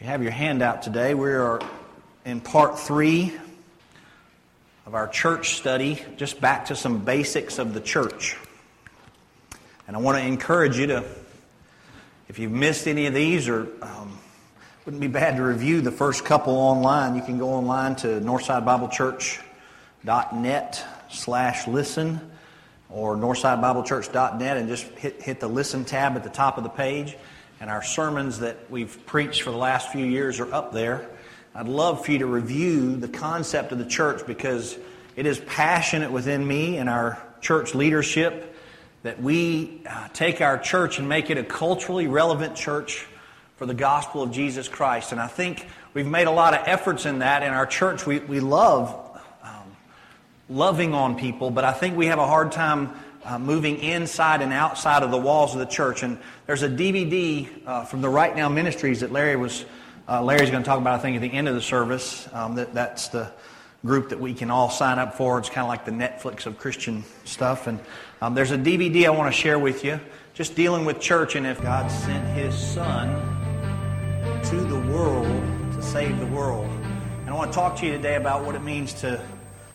You have your handout today. We are in part three of our church study, just back to some basics of the church. And I want to encourage you to, if you've missed any of these or um, wouldn't be bad to review the first couple online, you can go online to northsidebiblechurch.net slash listen or northsidebiblechurch.net and just hit, hit the listen tab at the top of the page and our sermons that we've preached for the last few years are up there. I'd love for you to review the concept of the church because it is passionate within me and our church leadership that we uh, take our church and make it a culturally relevant church for the gospel of Jesus Christ. And I think we've made a lot of efforts in that. In our church, we, we love um, loving on people, but I think we have a hard time uh, moving inside and outside of the walls of the church. And there's a DVD uh, from the Right Now Ministries that Larry was uh, Larry's going to talk about. I think at the end of the service. Um, that that's the group that we can all sign up for. It's kind of like the Netflix of Christian stuff. And um, there's a DVD I want to share with you, just dealing with church and if God sent His Son to the world to save the world. And I want to talk to you today about what it means to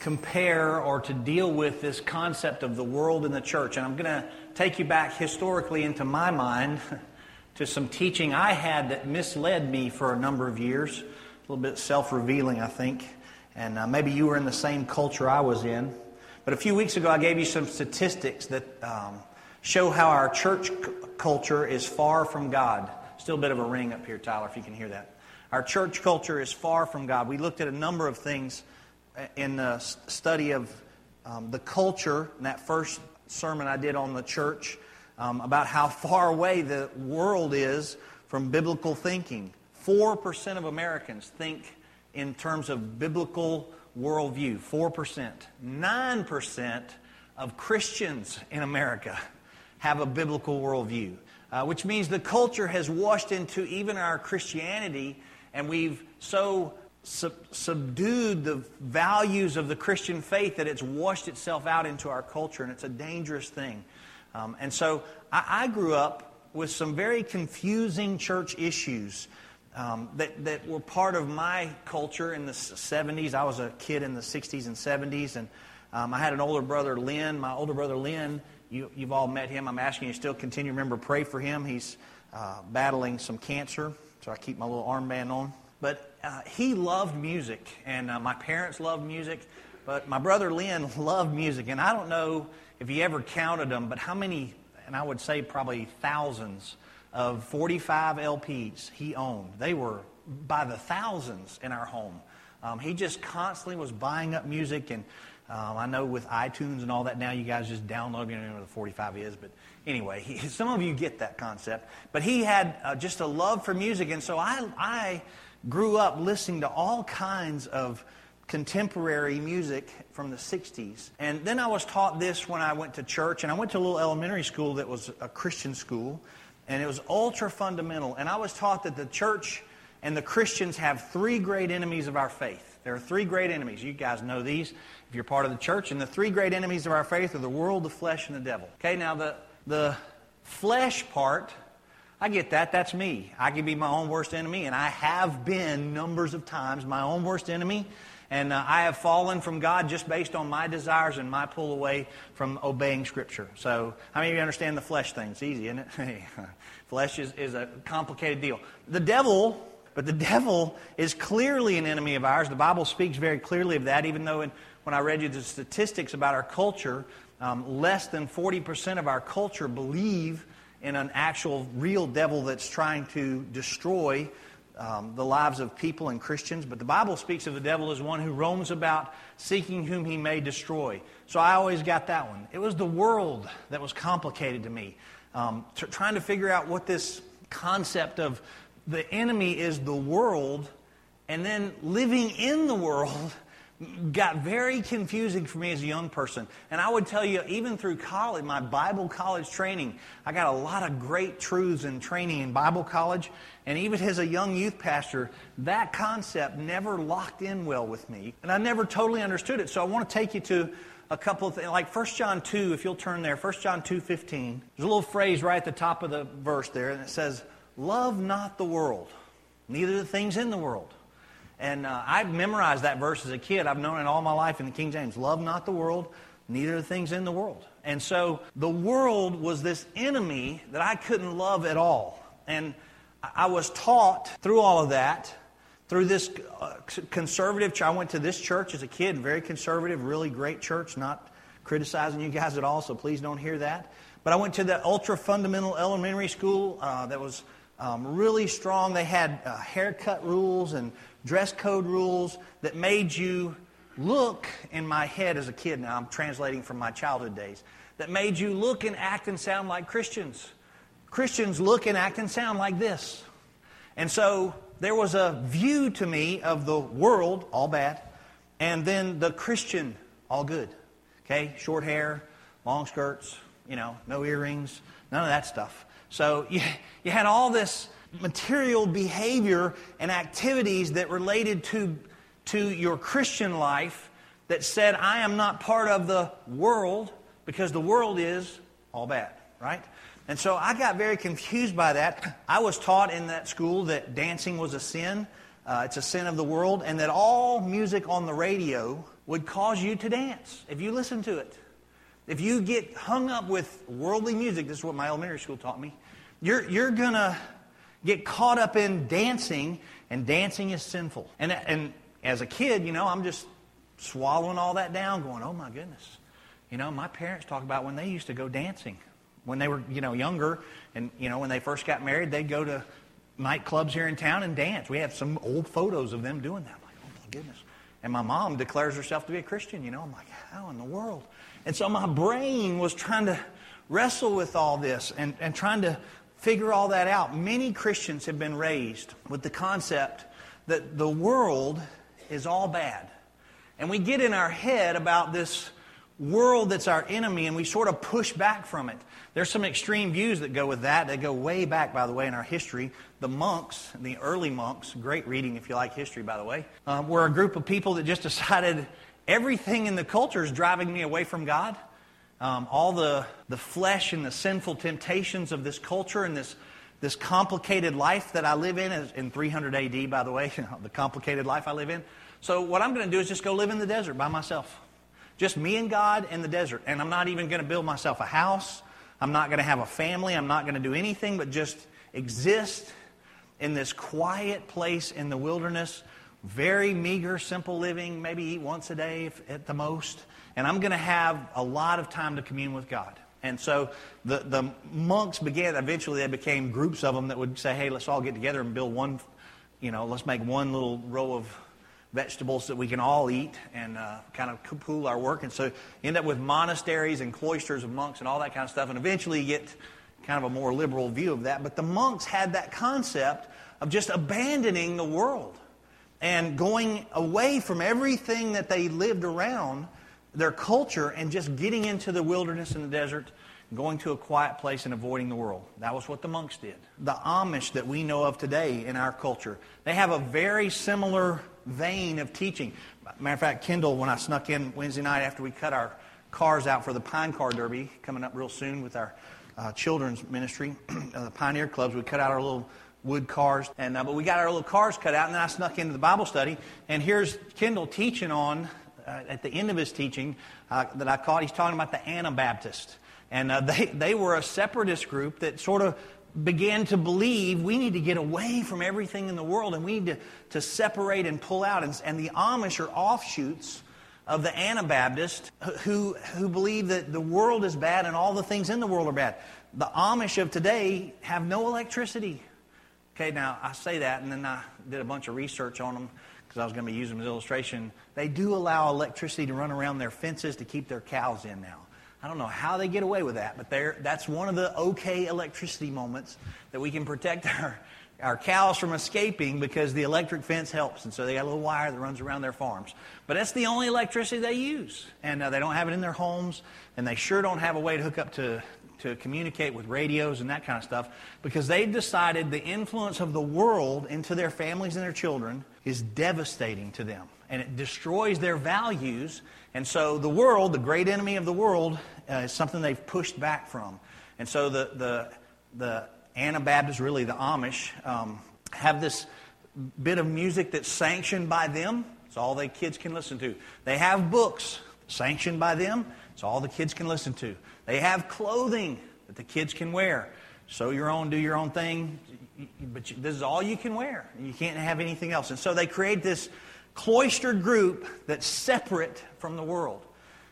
compare or to deal with this concept of the world and the church. And I'm going to take you back historically into my mind to some teaching I had that misled me for a number of years. A little bit self revealing, I think. And uh, maybe you were in the same culture I was in. But a few weeks ago, I gave you some statistics that um, show how our church c- culture is far from God. Still a bit of a ring up here, Tyler, if you can hear that. Our church culture is far from God. We looked at a number of things in the study of um, the culture in that first sermon I did on the church um, about how far away the world is from biblical thinking. 4% of Americans think in terms of biblical worldview. 4%. 9% of Christians in America have a biblical worldview, uh, which means the culture has washed into even our Christianity, and we've so sub- subdued the values of the Christian faith that it's washed itself out into our culture, and it's a dangerous thing. Um, and so I, I, grew up with some very confusing church issues um, that, that were part of my culture in the 70s. I was a kid in the 60s and 70s, and um, I had an older brother, Lynn. My older brother, Lynn, you, have all met him. I'm asking you to still continue to remember, pray for him. He's uh, battling some cancer, so I keep my little armband on. But uh, he loved music, and uh, my parents loved music, but my brother Lynn loved music. And I don't know if he ever counted them, but how many, and I would say probably thousands of 45 LPs he owned. They were by the thousands in our home. Um, he just constantly was buying up music, and um, I know with iTunes and all that now, you guys just download. You don't know what the 45 is, but anyway, he, some of you get that concept. But he had uh, just a love for music, and so I, I grew up listening to all kinds of contemporary music from the 60s. And then I was taught this when I went to church, and I went to a little elementary school that was a Christian school, and it was ultra fundamental. And I was taught that the church and the Christians have three great enemies of our faith. There are three great enemies. You guys know these if you're part of the church. And the three great enemies of our faith are the world, the flesh, and the devil. Okay, now the, the flesh part I get that. That's me. I can be my own worst enemy, and I have been numbers of times my own worst enemy. And uh, I have fallen from God just based on my desires and my pull away from obeying Scripture. So, how many of you understand the flesh thing? It's easy, isn't it? flesh is, is a complicated deal. The devil, but the devil is clearly an enemy of ours. The Bible speaks very clearly of that, even though in, when I read you the statistics about our culture, um, less than 40% of our culture believe in an actual real devil that's trying to destroy um, the lives of people and Christians. But the Bible speaks of the devil as one who roams about seeking whom he may destroy. So I always got that one. It was the world that was complicated to me. Um, t- trying to figure out what this concept of the enemy is the world and then living in the world got very confusing for me as a young person. And I would tell you, even through college, my Bible college training, I got a lot of great truths and training in Bible college. And even as a young youth pastor, that concept never locked in well with me. And I never totally understood it. So I want to take you to a couple of things. Like 1 John 2, if you'll turn there, 1 John 2 15. There's a little phrase right at the top of the verse there, and it says, Love not the world. neither the things in the world. And uh, I memorized that verse as a kid. I've known it all my life in the King James. Love not the world, neither the things in the world. And so the world was this enemy that I couldn't love at all. And I was taught through all of that, through this uh, conservative church. I went to this church as a kid, very conservative, really great church, not criticizing you guys at all, so please don't hear that. But I went to the ultra fundamental elementary school uh, that was um, really strong. They had uh, haircut rules and dress code rules that made you look in my head as a kid. Now I'm translating from my childhood days. That made you look and act and sound like Christians. Christians look and act and sound like this. And so there was a view to me of the world, all bad, and then the Christian, all good. Okay? Short hair, long skirts, you know, no earrings, none of that stuff. So you, you had all this material behavior and activities that related to, to your Christian life that said, I am not part of the world because the world is all bad, right? And so I got very confused by that. I was taught in that school that dancing was a sin, uh, it's a sin of the world, and that all music on the radio would cause you to dance if you listen to it. If you get hung up with worldly music, this is what my elementary school taught me, you're, you're going to get caught up in dancing, and dancing is sinful. And, and as a kid, you know, I'm just swallowing all that down, going, oh my goodness. You know, my parents talk about when they used to go dancing when they were, you know, younger, and you know, when they first got married, they'd go to nightclubs here in town and dance. We have some old photos of them doing that. I'm like, oh my goodness. And my mom declares herself to be a Christian. You know, I'm like, how in the world? And so my brain was trying to wrestle with all this and, and trying to figure all that out. Many Christians have been raised with the concept that the world is all bad. And we get in our head about this world that's our enemy and we sort of push back from it. There's some extreme views that go with that. They go way back, by the way, in our history. The monks, the early monks, great reading if you like history, by the way, uh, were a group of people that just decided everything in the culture is driving me away from God. Um, all the, the flesh and the sinful temptations of this culture and this, this complicated life that I live in, in 300 AD, by the way, the complicated life I live in. So, what I'm going to do is just go live in the desert by myself. Just me and God in the desert. And I'm not even going to build myself a house. I'm not going to have a family. I'm not going to do anything but just exist in this quiet place in the wilderness. Very meager, simple living, maybe eat once a day at the most. And I'm going to have a lot of time to commune with God. And so the, the monks began, eventually they became groups of them that would say, hey, let's all get together and build one, you know, let's make one little row of vegetables that we can all eat and uh, kind of pool our work. And so end up with monasteries and cloisters of monks and all that kind of stuff. And eventually you get kind of a more liberal view of that. But the monks had that concept of just abandoning the world and going away from everything that they lived around, their culture, and just getting into the wilderness and the desert going to a quiet place and avoiding the world. That was what the monks did. The Amish that we know of today in our culture, they have a very similar vein of teaching. Matter of fact, Kendall, when I snuck in Wednesday night after we cut our cars out for the Pine Car Derby, coming up real soon with our uh, children's ministry, uh, the Pioneer Clubs, we cut out our little wood cars. And, uh, but we got our little cars cut out, and then I snuck into the Bible study. And here's Kendall teaching on, uh, at the end of his teaching uh, that I caught, he's talking about the Anabaptists. And uh, they, they were a separatist group that sort of began to believe we need to get away from everything in the world and we need to, to separate and pull out. And, and the Amish are offshoots of the Anabaptist who, who believe that the world is bad and all the things in the world are bad. The Amish of today have no electricity. Okay, now I say that and then I did a bunch of research on them because I was going to be using them as illustration. They do allow electricity to run around their fences to keep their cows in now. I don't know how they get away with that, but that's one of the okay electricity moments that we can protect our, our cows from escaping because the electric fence helps. And so they got a little wire that runs around their farms. But that's the only electricity they use. And uh, they don't have it in their homes, and they sure don't have a way to hook up to, to communicate with radios and that kind of stuff because they've decided the influence of the world into their families and their children is devastating to them. And it destroys their values. And so the world, the great enemy of the world, uh, is something they've pushed back from. And so the, the, the Anabaptists, really the Amish, um, have this bit of music that's sanctioned by them. It's all they kids can listen to. They have books sanctioned by them. It's all the kids can listen to. They have clothing that the kids can wear. Sew your own, do your own thing, but this is all you can wear. You can't have anything else. And so they create this cloistered group that's separate from the world.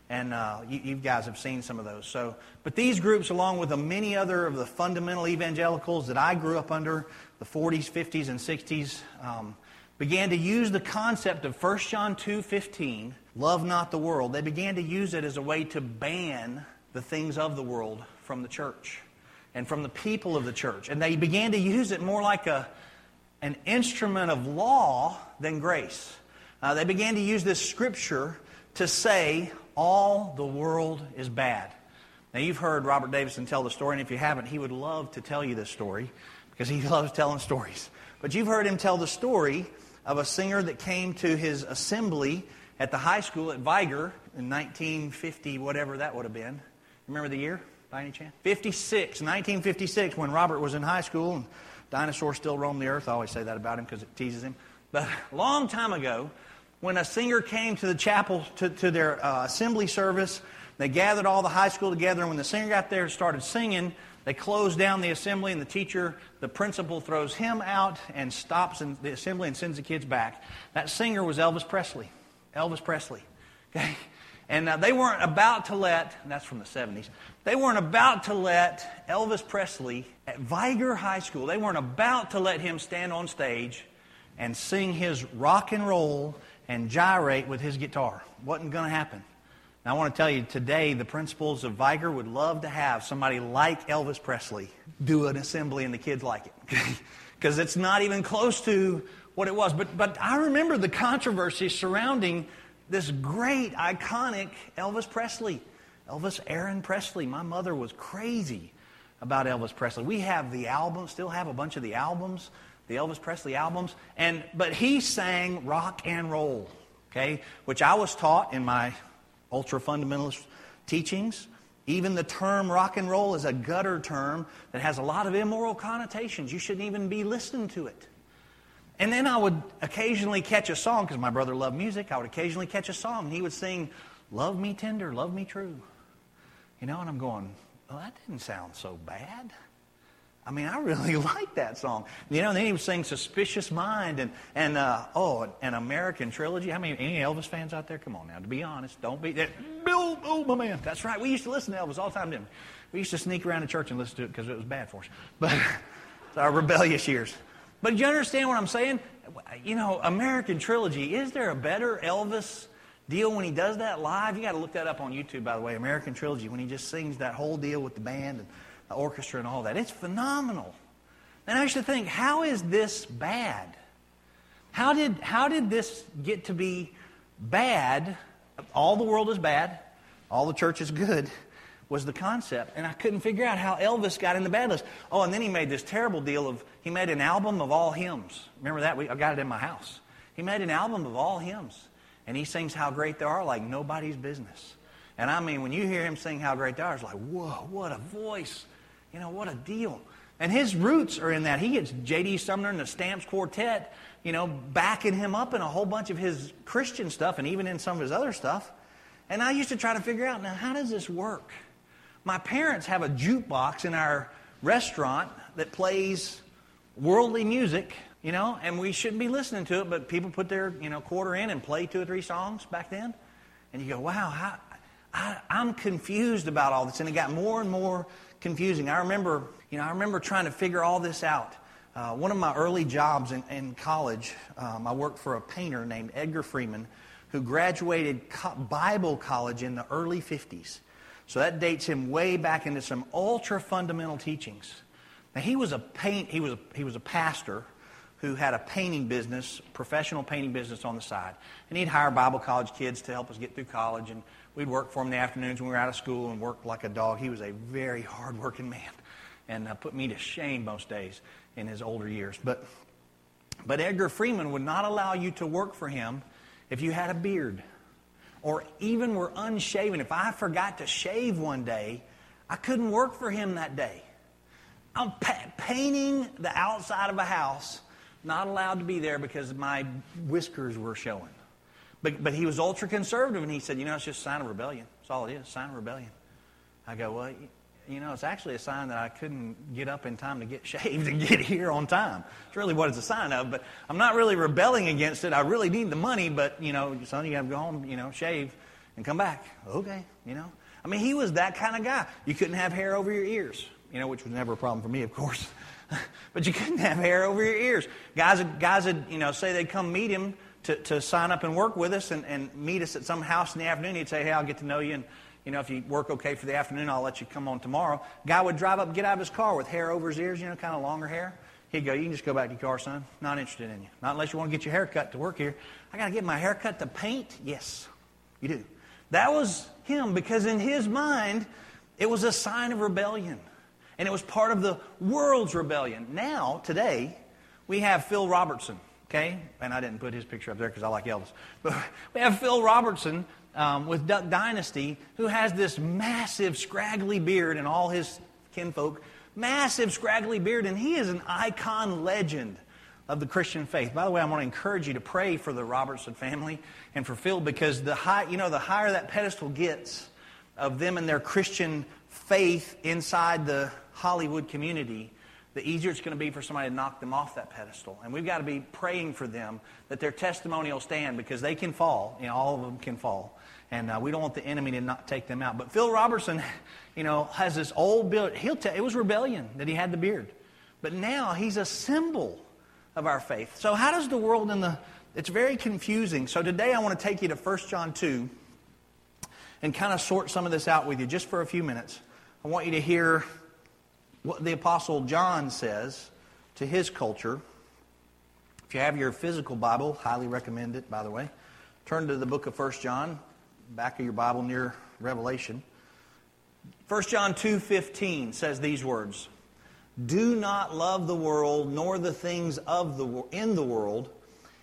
And uh, you, you, guys have seen some of those. So, but these groups, along with many other of the fundamental evangelicals that I grew up under, the 40s, 50s, and 60s, um, began to use the concept of 1 John 2:15, "Love not the world." They began to use it as a way to ban the things of the world from the church and from the people of the church, and they began to use it more like a an instrument of law than grace. Uh, they began to use this scripture to say all the world is bad. Now, you've heard Robert Davison tell the story, and if you haven't, he would love to tell you this story because he loves telling stories. But you've heard him tell the story of a singer that came to his assembly at the high school at Vigor in 1950, whatever that would have been. Remember the year by any chance? 56, 1956, when Robert was in high school and dinosaurs still roam the earth. I always say that about him because it teases him. But a long time ago, when a singer came to the chapel to, to their uh, assembly service. They gathered all the high school together, and when the singer got there and started singing, they closed down the assembly, and the teacher, the principal, throws him out and stops the assembly and sends the kids back. That singer was Elvis Presley. Elvis Presley. Okay? And uh, they weren't about to let, that's from the 70s, they weren't about to let Elvis Presley at Vigor High School, they weren't about to let him stand on stage and sing his rock and roll and gyrate with his guitar. Wasn't going to happen. Now, I want to tell you today, the principals of Vigor would love to have somebody like Elvis Presley do an assembly and the kids like it. Because it's not even close to what it was. But, but I remember the controversy surrounding this great, iconic Elvis Presley. Elvis Aaron Presley. My mother was crazy about Elvis Presley. We have the album, still have a bunch of the albums the Elvis Presley albums. And, but he sang rock and roll, okay, which I was taught in my ultra fundamentalist teachings. Even the term rock and roll is a gutter term that has a lot of immoral connotations. You shouldn't even be listening to it. And then I would occasionally catch a song, because my brother loved music. I would occasionally catch a song, and he would sing, Love Me Tender, Love Me True. You know, and I'm going, well, that didn't sound so bad. I mean, I really like that song. You know, and then he was singing Suspicious Mind and, and uh, oh, an American Trilogy. How many, any Elvis fans out there? Come on now, to be honest, don't be, that, oh, oh, my man. That's right. We used to listen to Elvis all the time, didn't we? We used to sneak around the church and listen to it because it was bad for us. But our rebellious years. But you understand what I'm saying? You know, American Trilogy, is there a better Elvis deal when he does that live? You got to look that up on YouTube, by the way, American Trilogy, when he just sings that whole deal with the band and the orchestra and all that. It's phenomenal. And I used to think, how is this bad? How did, how did this get to be bad? All the world is bad, all the church is good, was the concept. And I couldn't figure out how Elvis got in the bad list. Oh, and then he made this terrible deal of, he made an album of all hymns. Remember that? We, I got it in my house. He made an album of all hymns. And he sings How Great Thou Art like nobody's business. And I mean, when you hear him sing How Great Thou Art, it's like, whoa, what a voice. You know, what a deal. And his roots are in that. He gets J.D. Sumner and the Stamps Quartet, you know, backing him up in a whole bunch of his Christian stuff and even in some of his other stuff. And I used to try to figure out now, how does this work? My parents have a jukebox in our restaurant that plays worldly music, you know, and we shouldn't be listening to it, but people put their, you know, quarter in and play two or three songs back then. And you go, wow, how, I, I'm confused about all this. And it got more and more confusing. I remember, you know, I remember trying to figure all this out. Uh, one of my early jobs in, in college, um, I worked for a painter named Edgar Freeman who graduated co- Bible college in the early 50s. So that dates him way back into some ultra fundamental teachings. Now he was a paint, he was a, he was a pastor who had a painting business, professional painting business on the side. And he'd hire Bible college kids to help us get through college and We'd work for him in the afternoons when we were out of school and worked like a dog. He was a very hard-working man and uh, put me to shame most days in his older years. But, but Edgar Freeman would not allow you to work for him if you had a beard or even were unshaven. If I forgot to shave one day, I couldn't work for him that day. I'm pa- painting the outside of a house not allowed to be there because my whiskers were showing. But, but he was ultra conservative, and he said, you know, it's just a sign of rebellion. That's all it is, sign of rebellion. I go, well, you know, it's actually a sign that I couldn't get up in time to get shaved and get here on time. It's really what it's a sign of. But I'm not really rebelling against it. I really need the money, but, you know, son, you have to go home, you know, shave and come back. Okay, you know. I mean, he was that kind of guy. You couldn't have hair over your ears, you know, which was never a problem for me, of course. but you couldn't have hair over your ears. Guys, guys would, you know, say they'd come meet him to, to sign up and work with us and, and meet us at some house in the afternoon. He'd say, hey, I'll get to know you. And, you know, if you work okay for the afternoon, I'll let you come on tomorrow. Guy would drive up, get out of his car with hair over his ears, you know, kind of longer hair. He'd go, you can just go back to your car, son. Not interested in you. Not unless you want to get your hair cut to work here. I got to get my hair cut to paint? Yes, you do. That was him because in his mind, it was a sign of rebellion. And it was part of the world's rebellion. Now, today, we have Phil Robertson, okay? And I didn't put his picture up there because I like Elvis. But we have Phil Robertson um, with Duck Dynasty who has this massive, scraggly beard and all his kinfolk. Massive, scraggly beard, and he is an icon legend of the Christian faith. By the way, I want to encourage you to pray for the Robertson family and for Phil because the high, you know, the higher that pedestal gets of them and their Christian faith inside the Hollywood community, the easier it's going to be for somebody to knock them off that pedestal. And we've got to be praying for them that their testimony will stand because they can fall. You know, all of them can fall. And uh, we don't want the enemy to not take them out. But Phil Robertson, you know, has this old build. He'll tell, it was rebellion that he had the beard. But now he's a symbol of our faith. So how does the world in the... It's very confusing. So today I want to take you to 1 John 2 and kind of sort some of this out with you just for a few minutes. I want you to hear what the Apostle John says to his culture. If you have your physical Bible, highly recommend it, by the way. Turn to the book of 1 John, back of your Bible near Revelation. 1 John 2:15 says these words: "Do not love the world nor the things of the in the world.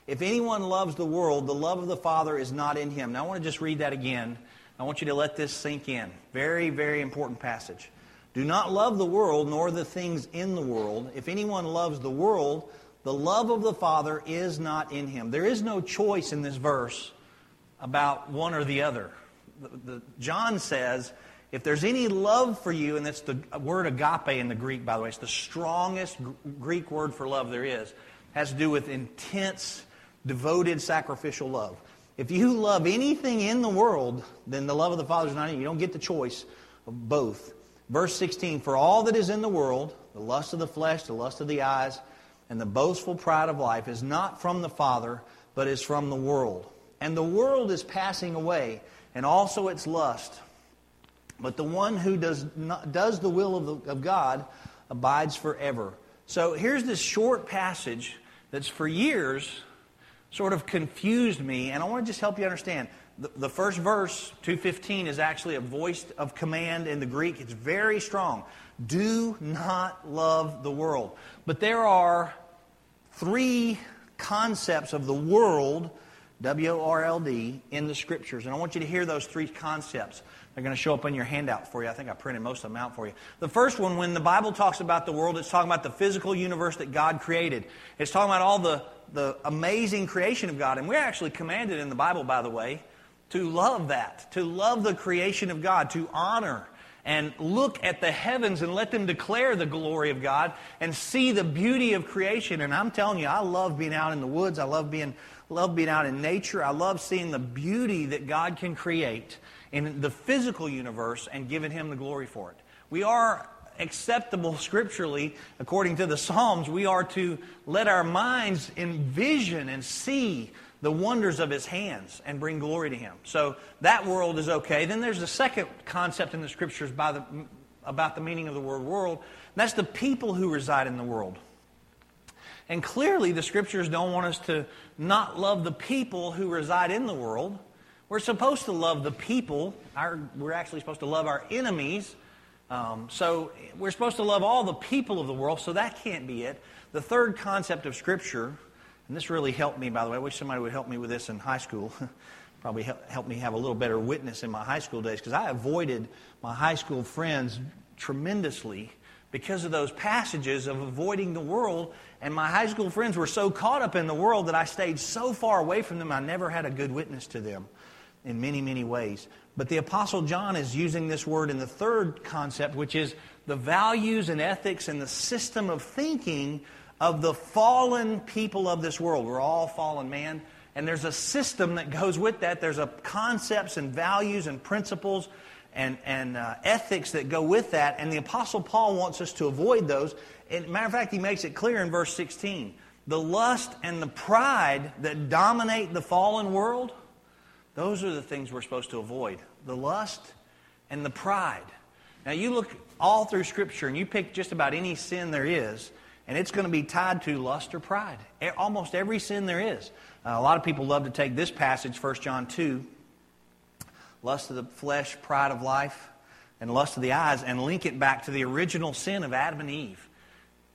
If anyone loves the world, the love of the Father is not in him." Now I want to just read that again. I want you to let this sink in. Very, very important passage. Do not love the world nor the things in the world. If anyone loves the world, the love of the Father is not in him. There is no choice in this verse about one or the other. The, the, John says, if there's any love for you, and that's the word agape in the Greek, by the way, it's the strongest Greek word for love there is, has to do with intense, devoted, sacrificial love. If you love anything in the world, then the love of the Father is not in you. You don't get the choice of both. Verse 16 For all that is in the world, the lust of the flesh, the lust of the eyes, and the boastful pride of life, is not from the Father, but is from the world. And the world is passing away, and also its lust. But the one who does, not, does the will of, the, of God abides forever. So here's this short passage that's for years sort of confused me, and I want to just help you understand the, the first verse, 215, is actually a voice of command in the Greek. It's very strong. Do not love the world. But there are three concepts of the world, W O R L D, in the scriptures. And I want you to hear those three concepts. They're going to show up in your handout for you. I think I printed most of them out for you. The first one, when the Bible talks about the world, it's talking about the physical universe that God created. It's talking about all the, the amazing creation of God. And we're actually commanded in the Bible, by the way, to love that, to love the creation of God, to honor and look at the heavens and let them declare the glory of God and see the beauty of creation. And I'm telling you, I love being out in the woods. I love being, love being out in nature. I love seeing the beauty that God can create in the physical universe and giving Him the glory for it. We are acceptable scripturally, according to the Psalms. We are to let our minds envision and see the wonders of his hands and bring glory to him. So that world is okay. Then there's the second concept in the scriptures the, about the meaning of the word world. that's the people who reside in the world. And clearly, the scriptures don't want us to not love the people who reside in the world. We're supposed to love the people. Our, we're actually supposed to love our enemies. Um, so we're supposed to love all the people of the world, so that can't be it. The third concept of Scripture and this really helped me, by the way. I wish somebody would help me with this in high school. Probably help me have a little better witness in my high school days because I avoided my high school friends tremendously because of those passages of avoiding the world. And my high school friends were so caught up in the world that I stayed so far away from them, I never had a good witness to them in many, many ways. But the Apostle John is using this word in the third concept, which is the values and ethics and the system of thinking of the fallen people of this world. We're all fallen man. And there's a system that goes with that. There's a concepts and values and principles and, and uh, ethics that go with that. And the Apostle Paul wants us to avoid those. And matter of fact, he makes it clear in verse 16. The lust and the pride that dominate the fallen world, those are the things we're supposed to avoid. The lust and the pride. Now, you look all through Scripture and you pick just about any sin there is, and it's going to be tied to lust or pride. Almost every sin there is. Uh, a lot of people love to take this passage, 1 John 2, lust of the flesh, pride of life, and lust of the eyes, and link it back to the original sin of Adam and Eve.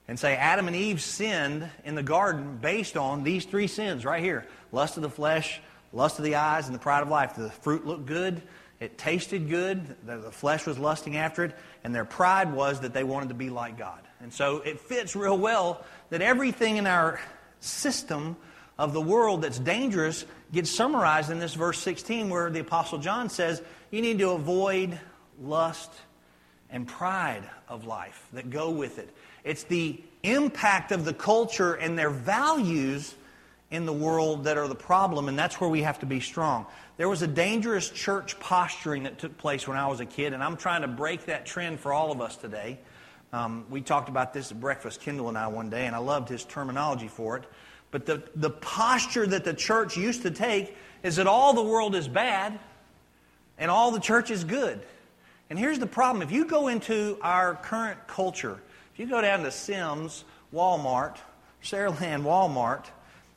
And say Adam and Eve sinned in the garden based on these three sins right here lust of the flesh, lust of the eyes, and the pride of life. The fruit looked good, it tasted good, the flesh was lusting after it, and their pride was that they wanted to be like God. And so it fits real well that everything in our system of the world that's dangerous gets summarized in this verse 16 where the Apostle John says you need to avoid lust and pride of life that go with it. It's the impact of the culture and their values in the world that are the problem, and that's where we have to be strong. There was a dangerous church posturing that took place when I was a kid, and I'm trying to break that trend for all of us today. Um, we talked about this at breakfast, Kendall and I, one day, and I loved his terminology for it. But the, the posture that the church used to take is that all the world is bad and all the church is good. And here's the problem if you go into our current culture, if you go down to Semmes, Walmart, Saraland, Walmart,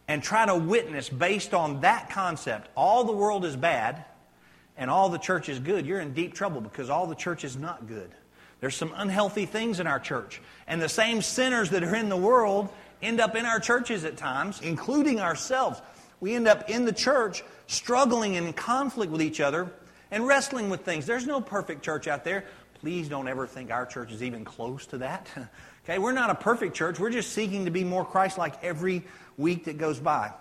and try to witness based on that concept, all the world is bad and all the church is good, you're in deep trouble because all the church is not good. There's some unhealthy things in our church. And the same sinners that are in the world end up in our churches at times, including ourselves. We end up in the church struggling in conflict with each other and wrestling with things. There's no perfect church out there. Please don't ever think our church is even close to that. okay, we're not a perfect church. We're just seeking to be more Christ like every week that goes by.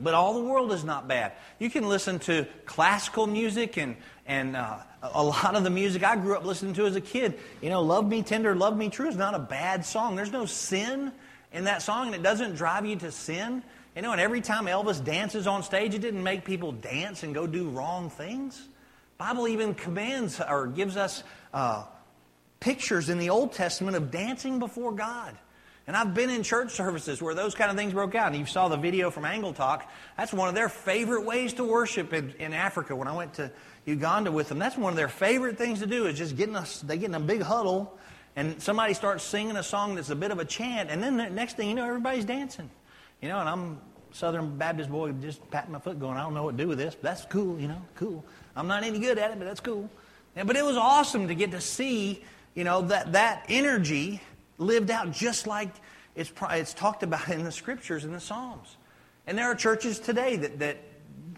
But all the world is not bad. You can listen to classical music and, and uh, a lot of the music I grew up listening to as a kid. You know, Love Me Tender, Love Me True is not a bad song. There's no sin in that song, and it doesn't drive you to sin. You know, and every time Elvis dances on stage, it didn't make people dance and go do wrong things. Bible even commands or gives us uh, pictures in the Old Testament of dancing before God. And I've been in church services where those kind of things broke out. And you saw the video from Angle Talk. That's one of their favorite ways to worship in, in Africa. When I went to Uganda with them, that's one of their favorite things to do is just getting us, they get in a big huddle and somebody starts singing a song that's a bit of a chant, and then the next thing you know, everybody's dancing. You know, and I'm Southern Baptist boy just patting my foot going, I don't know what to do with this, but that's cool, you know, cool. I'm not any good at it, but that's cool. But it was awesome to get to see, you know, that, that energy lived out just like it's, it's talked about in the scriptures and the Psalms. And there are churches today that, that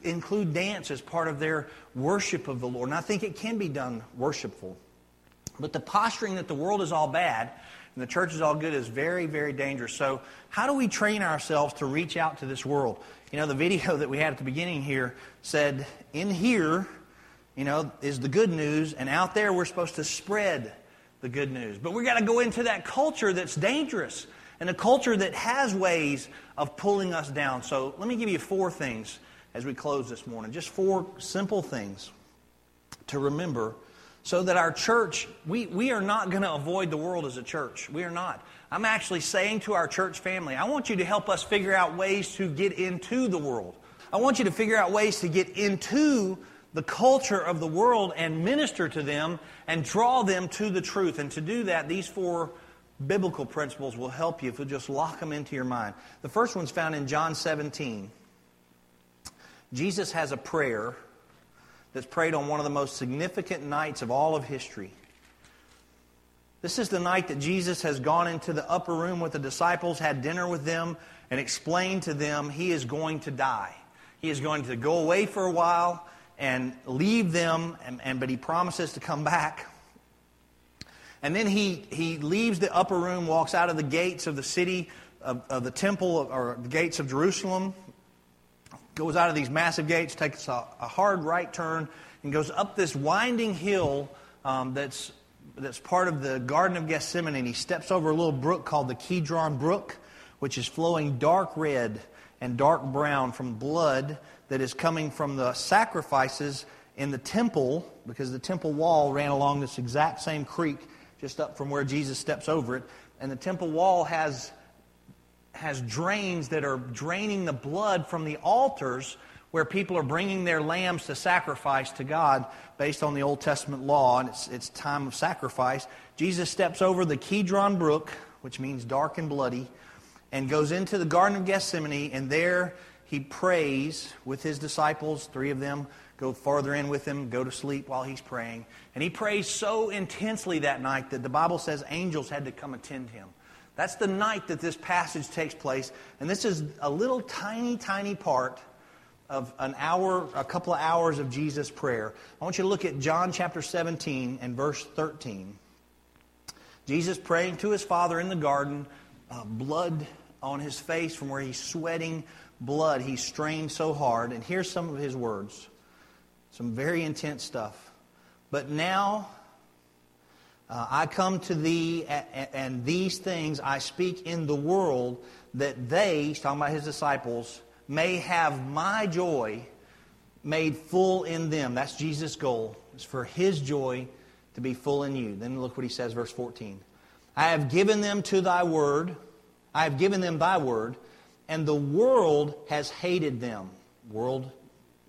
include dance as part of their worship of the Lord. And I think it can be done worshipful. But the posturing that the world is all bad and the church is all good is very, very dangerous. So, how do we train ourselves to reach out to this world? You know, the video that we had at the beginning here said, in here, you know, is the good news, and out there we're supposed to spread the good news. But we got to go into that culture that's dangerous and a culture that has ways of pulling us down. So, let me give you four things as we close this morning. Just four simple things to remember so that our church, we, we are not going to avoid the world as a church. We are not. I'm actually saying to our church family, I want you to help us figure out ways to get into the world. I want you to figure out ways to get into the culture of the world and minister to them and draw them to the truth. And to do that, these four biblical principles will help you if you just lock them into your mind. The first one's found in John 17. Jesus has a prayer that's prayed on one of the most significant nights of all of history. This is the night that Jesus has gone into the upper room with the disciples, had dinner with them, and explained to them he is going to die. He is going to go away for a while and leave them, and, and, but he promises to come back. And then he, he leaves the upper room, walks out of the gates of the city, of, of the temple, or the gates of Jerusalem, goes out of these massive gates, takes a, a hard right turn, and goes up this winding hill um, that's, that's part of the Garden of Gethsemane. And he steps over a little brook called the Kidron Brook, which is flowing dark red and dark brown from blood that is coming from the sacrifices in the temple, because the temple wall ran along this exact same creek just up from where Jesus steps over it. And the temple wall has, has drains that are draining the blood from the altars where people are bringing their lambs to sacrifice to God based on the Old Testament law, and it's, it's time of sacrifice. Jesus steps over the Kidron Brook, which means dark and bloody, and goes into the Garden of Gethsemane, and there he prays with his disciples, three of them go farther in with him, go to sleep while he's praying. And he prays so intensely that night that the Bible says angels had to come attend him. That's the night that this passage takes place. And this is a little tiny, tiny part of an hour, a couple of hours of Jesus' prayer. I want you to look at John chapter 17 and verse 13. Jesus praying to his Father in the garden, uh, blood on his face from where he's sweating blood. He strained so hard. And here's some of his words. Some very intense stuff. But now uh, I come to thee, and these things I speak in the world, that they, he's talking about his disciples, may have my joy made full in them. That's Jesus' goal. It's for his joy to be full in you. Then look what he says, verse 14. I have given them to thy word. I have given them thy word, and the world has hated them. World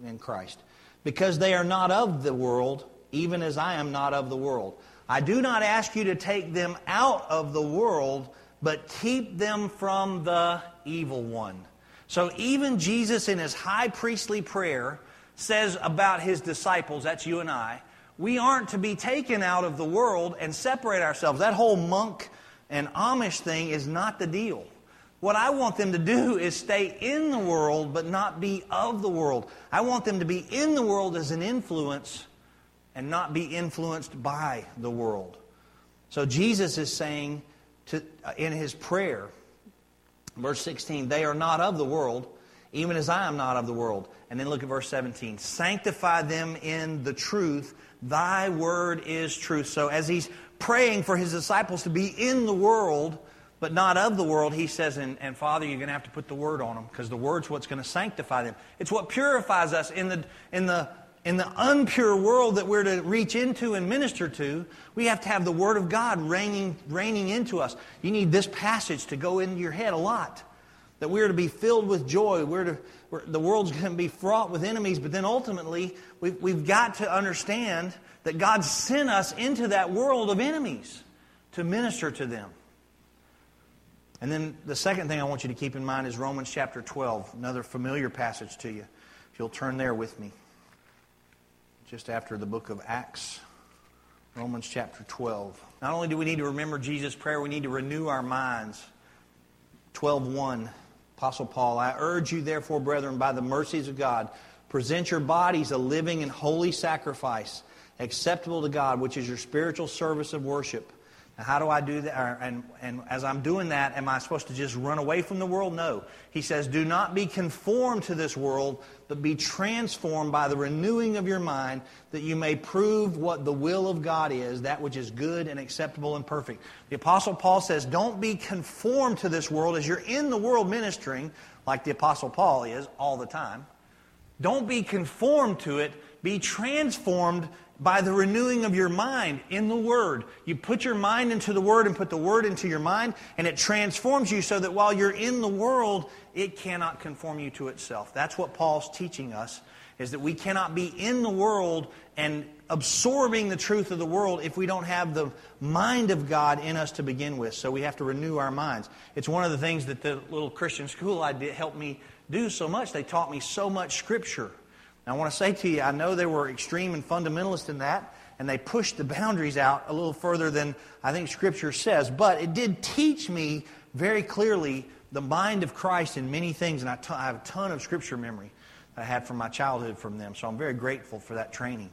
in Christ because they are not of the world, even as I am not of the world. I do not ask you to take them out of the world, but keep them from the evil one. So even Jesus, in his high priestly prayer, says about his disciples, that's you and I, we aren't to be taken out of the world and separate ourselves. That whole monk and Amish thing is not the deal. What I want them to do is stay in the world, but not be of the world. I want them to be in the world as an influence and not be influenced by the world. So Jesus is saying to, uh, in his prayer, verse 16, they are not of the world, even as I am not of the world. And then look at verse 17. Sanctify them in the truth. Thy word is truth. So as he's praying for his disciples to be in the world, but not of the world, he says, and, and Father, you're going to have to put the word on them because the word's what's going to sanctify them. It's what purifies us in the, in the, in the unpure world that we're to reach into and minister to. We have to have the word of God reigning, reigning into us. You need this passage to go into your head a lot. That we're to be filled with joy. We're to, we're, the world's going to be fraught with enemies, but then ultimately, we've, we've got to understand that God sent us into that world of enemies to minister to them. And then the second thing I want you to keep in mind is Romans chapter 12, another familiar passage to you. If you'll turn there with me, just after the book of Acts, Romans chapter 12. Not only do we need to remember Jesus' prayer, we need to renew our minds. 12:1 Apostle Paul, I urge you therefore, brethren, by the mercies of God, present your bodies a living and holy sacrifice, acceptable to God, which is your spiritual service of worship. Now, how do I do that? And, and as I'm doing that, am I supposed to just run away from the world? No. He says, Do not be conformed to this world, but be transformed by the renewing of your mind, that you may prove what the will of God is, that which is good and acceptable and perfect. The Apostle Paul says, Don't be conformed to this world as you're in the world ministering, like the Apostle Paul is all the time. Don't be conformed to it, be transformed by the renewing of your mind in the Word. You put your mind into the Word and put the Word into your mind, and it transforms you so that while you're in the world, it cannot conform you to itself. That's what Paul's teaching us, is that we cannot be in the world and absorbing the truth of the world if we don't have the mind of God in us to begin with. So we have to renew our minds. It's one of the things that the little Christian school I did helped me do so much. They taught me so much Scripture. Now, I want to say to you, I know they were extreme and fundamentalist in that, and they pushed the boundaries out a little further than I think Scripture says. But it did teach me very clearly the mind of Christ in many things, and I, t- I have a ton of Scripture memory that I had from my childhood from them. So I'm very grateful for that training.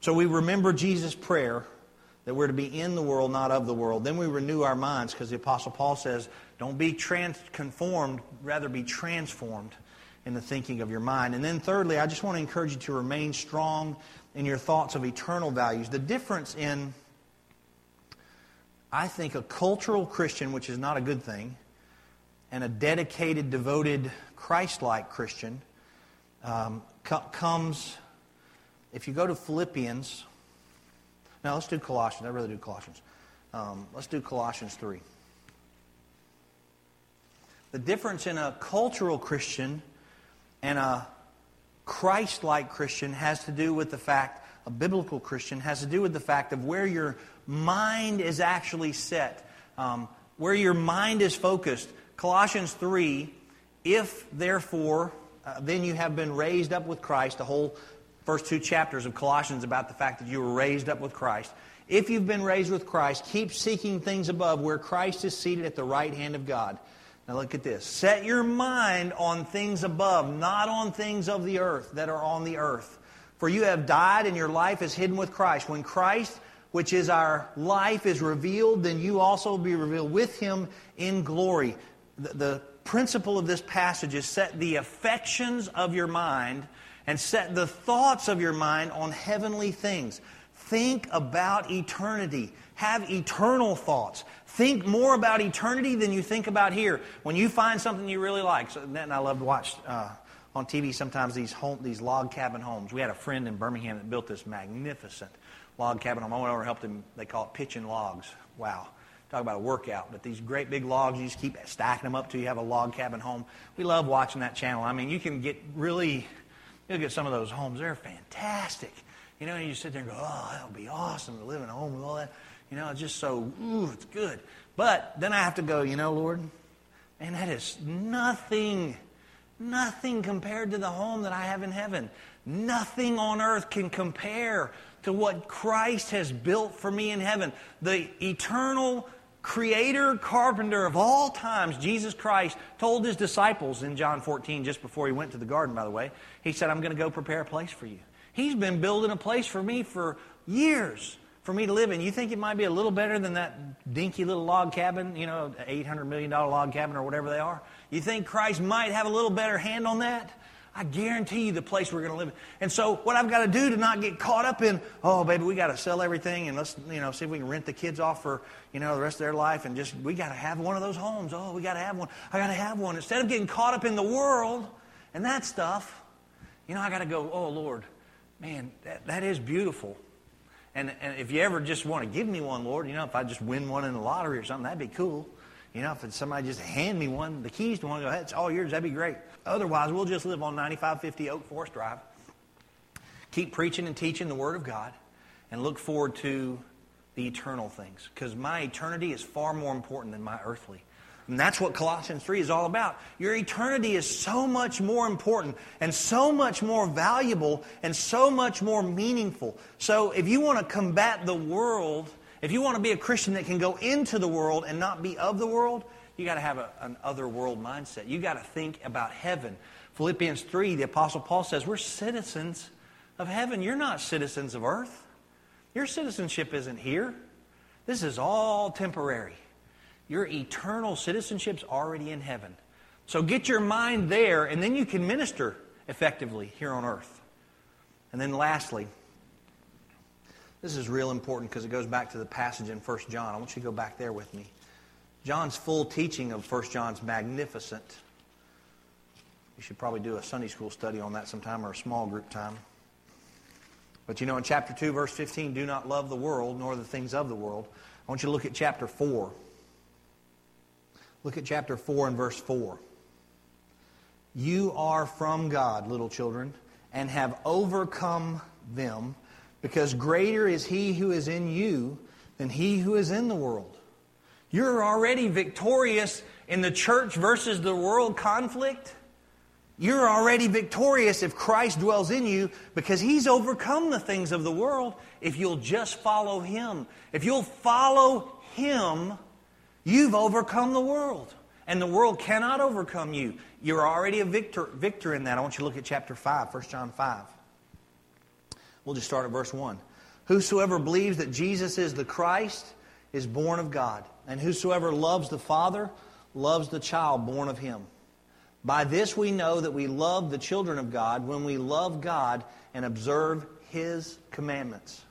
So we remember Jesus' prayer that we're to be in the world, not of the world. Then we renew our minds because the Apostle Paul says, don't be trans- conformed, rather be transformed in the thinking of your mind. And then thirdly, I just want to encourage you to remain strong in your thoughts of eternal values. The difference in, I think, a cultural Christian, which is not a good thing, and a dedicated, devoted, Christ like Christian um, co- comes, if you go to Philippians, now let's do Colossians. I really do Colossians. Um, let's do Colossians 3. The difference in a cultural Christian and a Christ like Christian has to do with the fact, a biblical Christian has to do with the fact of where your mind is actually set, um, where your mind is focused. Colossians 3 if therefore, uh, then you have been raised up with Christ, the whole first two chapters of Colossians about the fact that you were raised up with Christ. If you've been raised with Christ, keep seeking things above where Christ is seated at the right hand of God. Now look at this. Set your mind on things above, not on things of the earth that are on the earth. For you have died and your life is hidden with Christ. When Christ, which is our life, is revealed, then you also will be revealed with him in glory. The, the principle of this passage is set the affections of your mind and set the thoughts of your mind on heavenly things. Think about eternity. Have eternal thoughts. Think more about eternity than you think about here. When you find something you really like, so, and I love to watch uh, on TV sometimes these home, these log cabin homes. We had a friend in Birmingham that built this magnificent log cabin home. I went over and helped him. They call it pitching logs. Wow. Talk about a workout. But these great big logs, you just keep stacking them up till you have a log cabin home. We love watching that channel. I mean, you can get really, you'll get some of those homes. They're fantastic. You know, you sit there and go, oh, that would be awesome to live in a home with all that. You know, it's just so, ooh, it's good. But then I have to go, you know, Lord, and that is nothing, nothing compared to the home that I have in heaven. Nothing on earth can compare to what Christ has built for me in heaven. The eternal creator, carpenter of all times, Jesus Christ, told his disciples in John 14, just before he went to the garden, by the way, he said, I'm going to go prepare a place for you. He's been building a place for me for years for me to live in. You think it might be a little better than that dinky little log cabin, you know, $800 million log cabin or whatever they are? You think Christ might have a little better hand on that? I guarantee you the place we're going to live in. And so what I've got to do to not get caught up in, oh, baby, we got to sell everything and let's, you know, see if we can rent the kids off for, you know, the rest of their life and just, we got to have one of those homes. Oh, we got to have one. I got to have one. Instead of getting caught up in the world and that stuff, you know, I got to go, oh, Lord, man, that, that is beautiful. And, and if you ever just want to give me one, Lord, you know, if I just win one in the lottery or something, that'd be cool. You know, if somebody just hand me one, the keys to one, go, hey, it's all yours, that'd be great. Otherwise, we'll just live on 9550 Oak Forest Drive, keep preaching and teaching the Word of God, and look forward to the eternal things. Because my eternity is far more important than my earthly. And that's what Colossians 3 is all about. Your eternity is so much more important and so much more valuable and so much more meaningful. So if you want to combat the world, if you want to be a Christian that can go into the world and not be of the world, you got to have a, an other world mindset. You got to think about heaven. Philippians 3, the Apostle Paul says, We're citizens of heaven. You're not citizens of earth. Your citizenship isn't here. This is all temporary. Your eternal citizenship's already in heaven. So get your mind there, and then you can minister effectively here on earth. And then lastly, this is real important because it goes back to the passage in 1 John. I want you to go back there with me. John's full teaching of 1 John's magnificent. You should probably do a Sunday school study on that sometime or a small group time. But you know, in chapter 2, verse 15, do not love the world nor the things of the world. I want you to look at chapter 4. Look at chapter 4 and verse 4. You are from God, little children, and have overcome them, because greater is he who is in you than he who is in the world. You're already victorious in the church versus the world conflict. You're already victorious if Christ dwells in you because He's overcome the things of the world if you'll just follow Him. If you'll follow Him, you've overcome the world. And the world cannot overcome you. You're already a victor, victor in that. I want you to look at chapter 5, 1 John 5. We'll just start at verse 1. Whosoever believes that Jesus is the Christ is born of God. And whosoever loves the Father loves the child born of him. By this we know that we love the children of God when we love God and observe his commandments.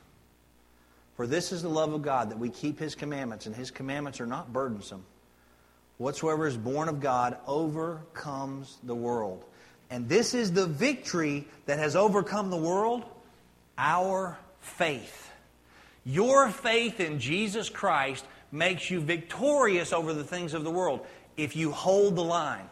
For this is the love of God, that we keep his commandments, and his commandments are not burdensome. Whatsoever is born of God overcomes the world. And this is the victory that has overcome the world our faith. Your faith in Jesus Christ makes you victorious over the things of the world if you hold the line.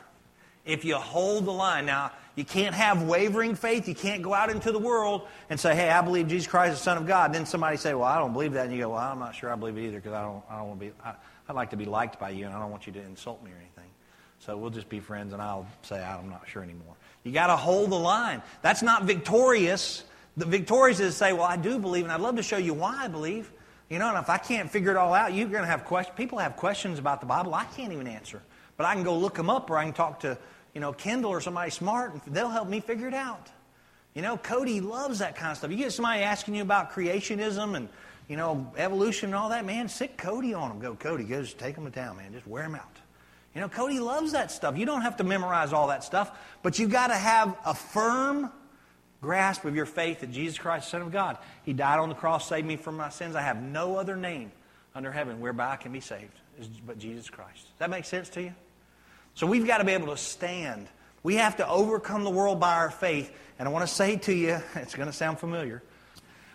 If you hold the line. Now, you can't have wavering faith. You can't go out into the world and say, hey, I believe Jesus Christ is the Son of God. And then somebody say, well, I don't believe that. And you go, well, I'm not sure I believe it either because I don't, I don't want to be, I, I'd like to be liked by you and I don't want you to insult me or anything. So we'll just be friends and I'll say, I'm not sure anymore. You got to hold the line. That's not victorious. The victorious is to say, well, I do believe and I'd love to show you why I believe. You know, and if I can't figure it all out, you're going to have questions. People have questions about the Bible I can't even answer. But I can go look them up or I can talk to you know, Kendall or somebody smart, and they'll help me figure it out. You know, Cody loves that kind of stuff. You get somebody asking you about creationism and, you know, evolution and all that, man, sit Cody on them. Go, Cody, go, take them to town, man. Just wear them out. You know, Cody loves that stuff. You don't have to memorize all that stuff, but you've got to have a firm grasp of your faith that Jesus Christ, Son of God, He died on the cross, saved me from my sins. I have no other name under heaven whereby I can be saved but Jesus Christ. Does that make sense to you? So we've got to be able to stand. We have to overcome the world by our faith. And I want to say to you, it's going to sound familiar.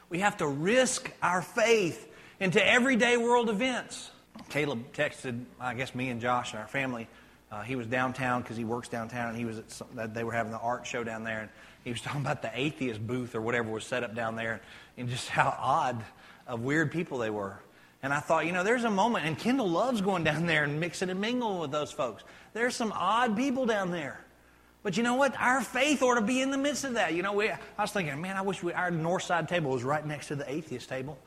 We have to risk our faith into everyday world events. Caleb texted, I guess, me and Josh and our family. Uh, he was downtown because he works downtown, and he was at some, they were having the art show down there, and he was talking about the atheist booth or whatever was set up down there, and just how odd of weird people they were. And I thought, you know, there's a moment, and Kendall loves going down there and mixing and mingling with those folks. There's some odd people down there. But you know what? Our faith ought to be in the midst of that. You know, we, I was thinking, man, I wish we, our north side table was right next to the atheist table.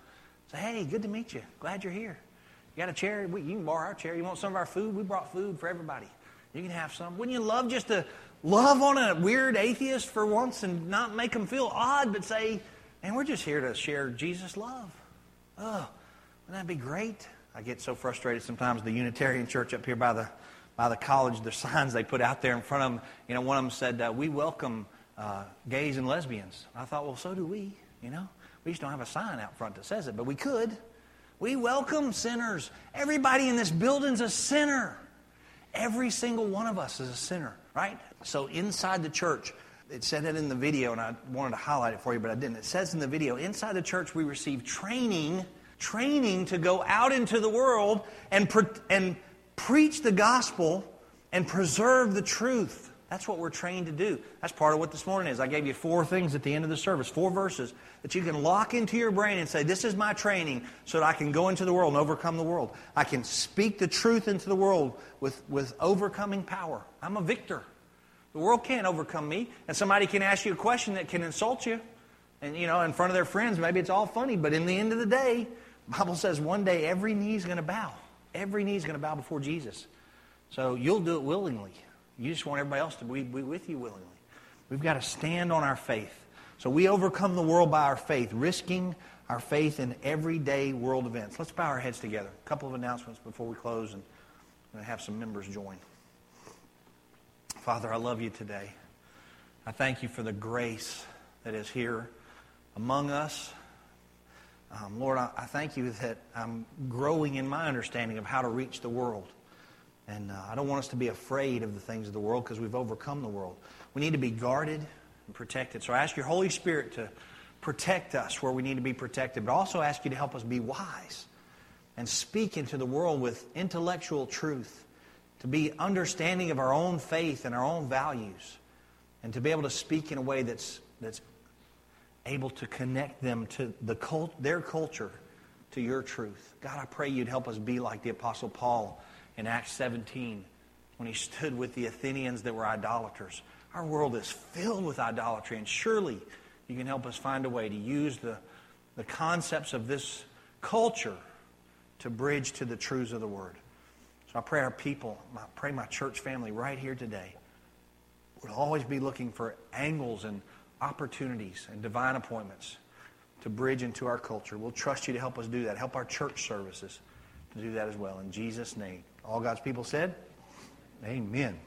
Say, hey, good to meet you. Glad you're here. You got a chair? We, you can borrow our chair. You want some of our food? We brought food for everybody. You can have some. Wouldn't you love just to love on a weird atheist for once and not make them feel odd, but say, man, we're just here to share Jesus' love. Oh, wouldn't that be great? I get so frustrated sometimes. The Unitarian Church up here by the by the college, the signs they put out there in front of them. You know, one of them said, uh, "We welcome uh, gays and lesbians." I thought, well, so do we. You know, we just don't have a sign out front that says it, but we could. We welcome sinners. Everybody in this building's a sinner. Every single one of us is a sinner, right? So inside the church, it said it in the video, and I wanted to highlight it for you, but I didn't. It says in the video, inside the church, we receive training, training to go out into the world and, and preach the gospel and preserve the truth. That's what we're trained to do. That's part of what this morning is. I gave you four things at the end of the service, four verses that you can lock into your brain and say, This is my training so that I can go into the world and overcome the world. I can speak the truth into the world with, with overcoming power. I'm a victor. The world can't overcome me. And somebody can ask you a question that can insult you. And, you know, in front of their friends, maybe it's all funny, but in the end of the day, Bible says one day every knee is going to bow. Every knee is going to bow before Jesus. So you'll do it willingly. You just want everybody else to be, be with you willingly. We've got to stand on our faith. So we overcome the world by our faith, risking our faith in everyday world events. Let's bow our heads together. A couple of announcements before we close and have some members join. Father, I love you today. I thank you for the grace that is here among us. Um, Lord, I, I, thank you that I'm growing in my understanding of how to reach the world. And uh, I don't want us to be afraid of the things of the world because we've overcome the world. We need to be guarded and protected. So I ask your Holy Spirit to protect us where we need to be protected, but also ask you to help us be wise and speak into the world with intellectual truth, to be understanding of our own faith and our own values, and to be able to speak in a way that's, that's able to connect them to the cult, their culture to your truth. God, I pray you'd help us be like the Apostle Paul in Acts 17 when he stood with the Athenians that were idolaters. Our world is filled with idolatry, and surely you can help us find a way to use the, the concepts of this culture to bridge to the truths of the Word. So I pray our people, I pray my church family right here today would always be looking for angles and opportunities and divine appointments to bridge into our culture. We'll trust you to help us do that. Help our church services to do that as well. In Jesus' name. All God's people said, Amen.